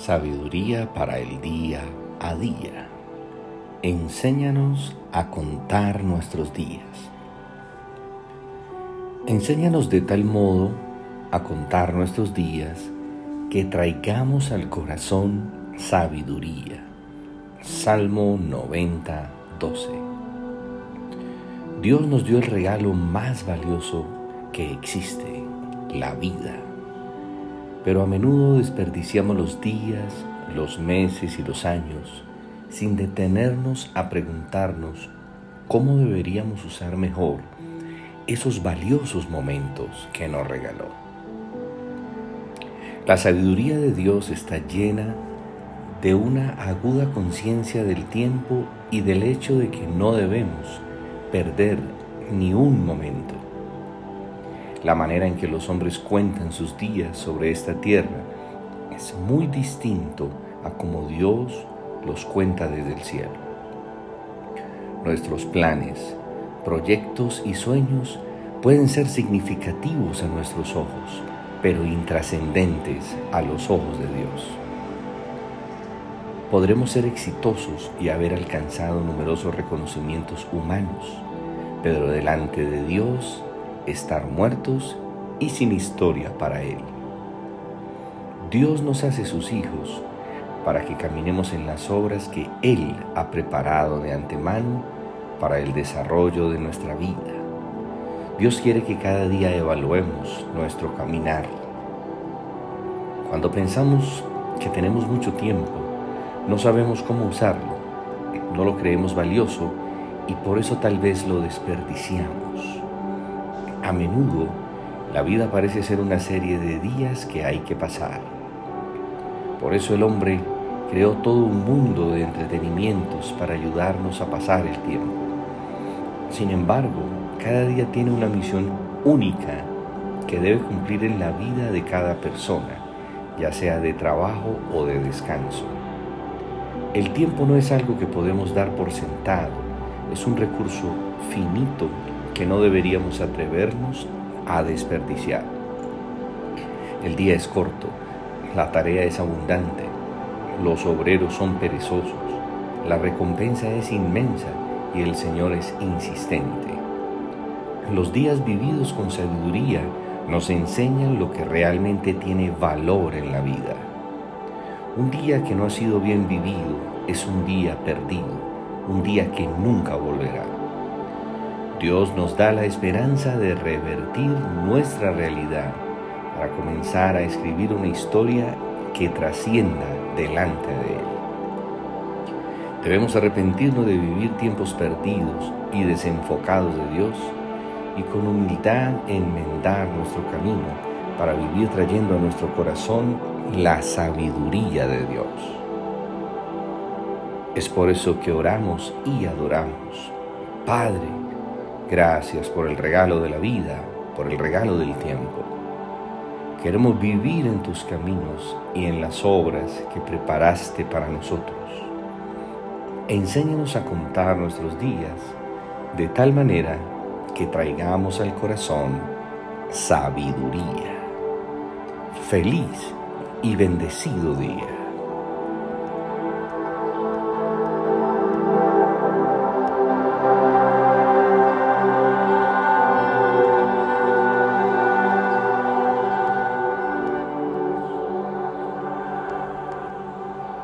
Sabiduría para el día a día. Enséñanos a contar nuestros días. Enséñanos de tal modo a contar nuestros días que traigamos al corazón sabiduría. Salmo 90, 12. Dios nos dio el regalo más valioso que existe, la vida pero a menudo desperdiciamos los días, los meses y los años sin detenernos a preguntarnos cómo deberíamos usar mejor esos valiosos momentos que nos regaló. La sabiduría de Dios está llena de una aguda conciencia del tiempo y del hecho de que no debemos perder ni un momento la manera en que los hombres cuentan sus días sobre esta tierra es muy distinto a como Dios los cuenta desde el cielo. Nuestros planes, proyectos y sueños pueden ser significativos a nuestros ojos, pero intrascendentes a los ojos de Dios. Podremos ser exitosos y haber alcanzado numerosos reconocimientos humanos, pero delante de Dios estar muertos y sin historia para Él. Dios nos hace sus hijos para que caminemos en las obras que Él ha preparado de antemano para el desarrollo de nuestra vida. Dios quiere que cada día evaluemos nuestro caminar. Cuando pensamos que tenemos mucho tiempo, no sabemos cómo usarlo, no lo creemos valioso y por eso tal vez lo desperdiciamos. A menudo la vida parece ser una serie de días que hay que pasar. Por eso el hombre creó todo un mundo de entretenimientos para ayudarnos a pasar el tiempo. Sin embargo, cada día tiene una misión única que debe cumplir en la vida de cada persona, ya sea de trabajo o de descanso. El tiempo no es algo que podemos dar por sentado, es un recurso finito que no deberíamos atrevernos a desperdiciar. El día es corto, la tarea es abundante, los obreros son perezosos, la recompensa es inmensa y el Señor es insistente. Los días vividos con sabiduría nos enseñan lo que realmente tiene valor en la vida. Un día que no ha sido bien vivido es un día perdido, un día que nunca volverá. Dios nos da la esperanza de revertir nuestra realidad para comenzar a escribir una historia que trascienda delante de Él. Debemos arrepentirnos de vivir tiempos perdidos y desenfocados de Dios y con humildad enmendar nuestro camino para vivir trayendo a nuestro corazón la sabiduría de Dios. Es por eso que oramos y adoramos. Padre, Gracias por el regalo de la vida, por el regalo del tiempo. Queremos vivir en tus caminos y en las obras que preparaste para nosotros. Enséñanos a contar nuestros días de tal manera que traigamos al corazón sabiduría. Feliz y bendecido día.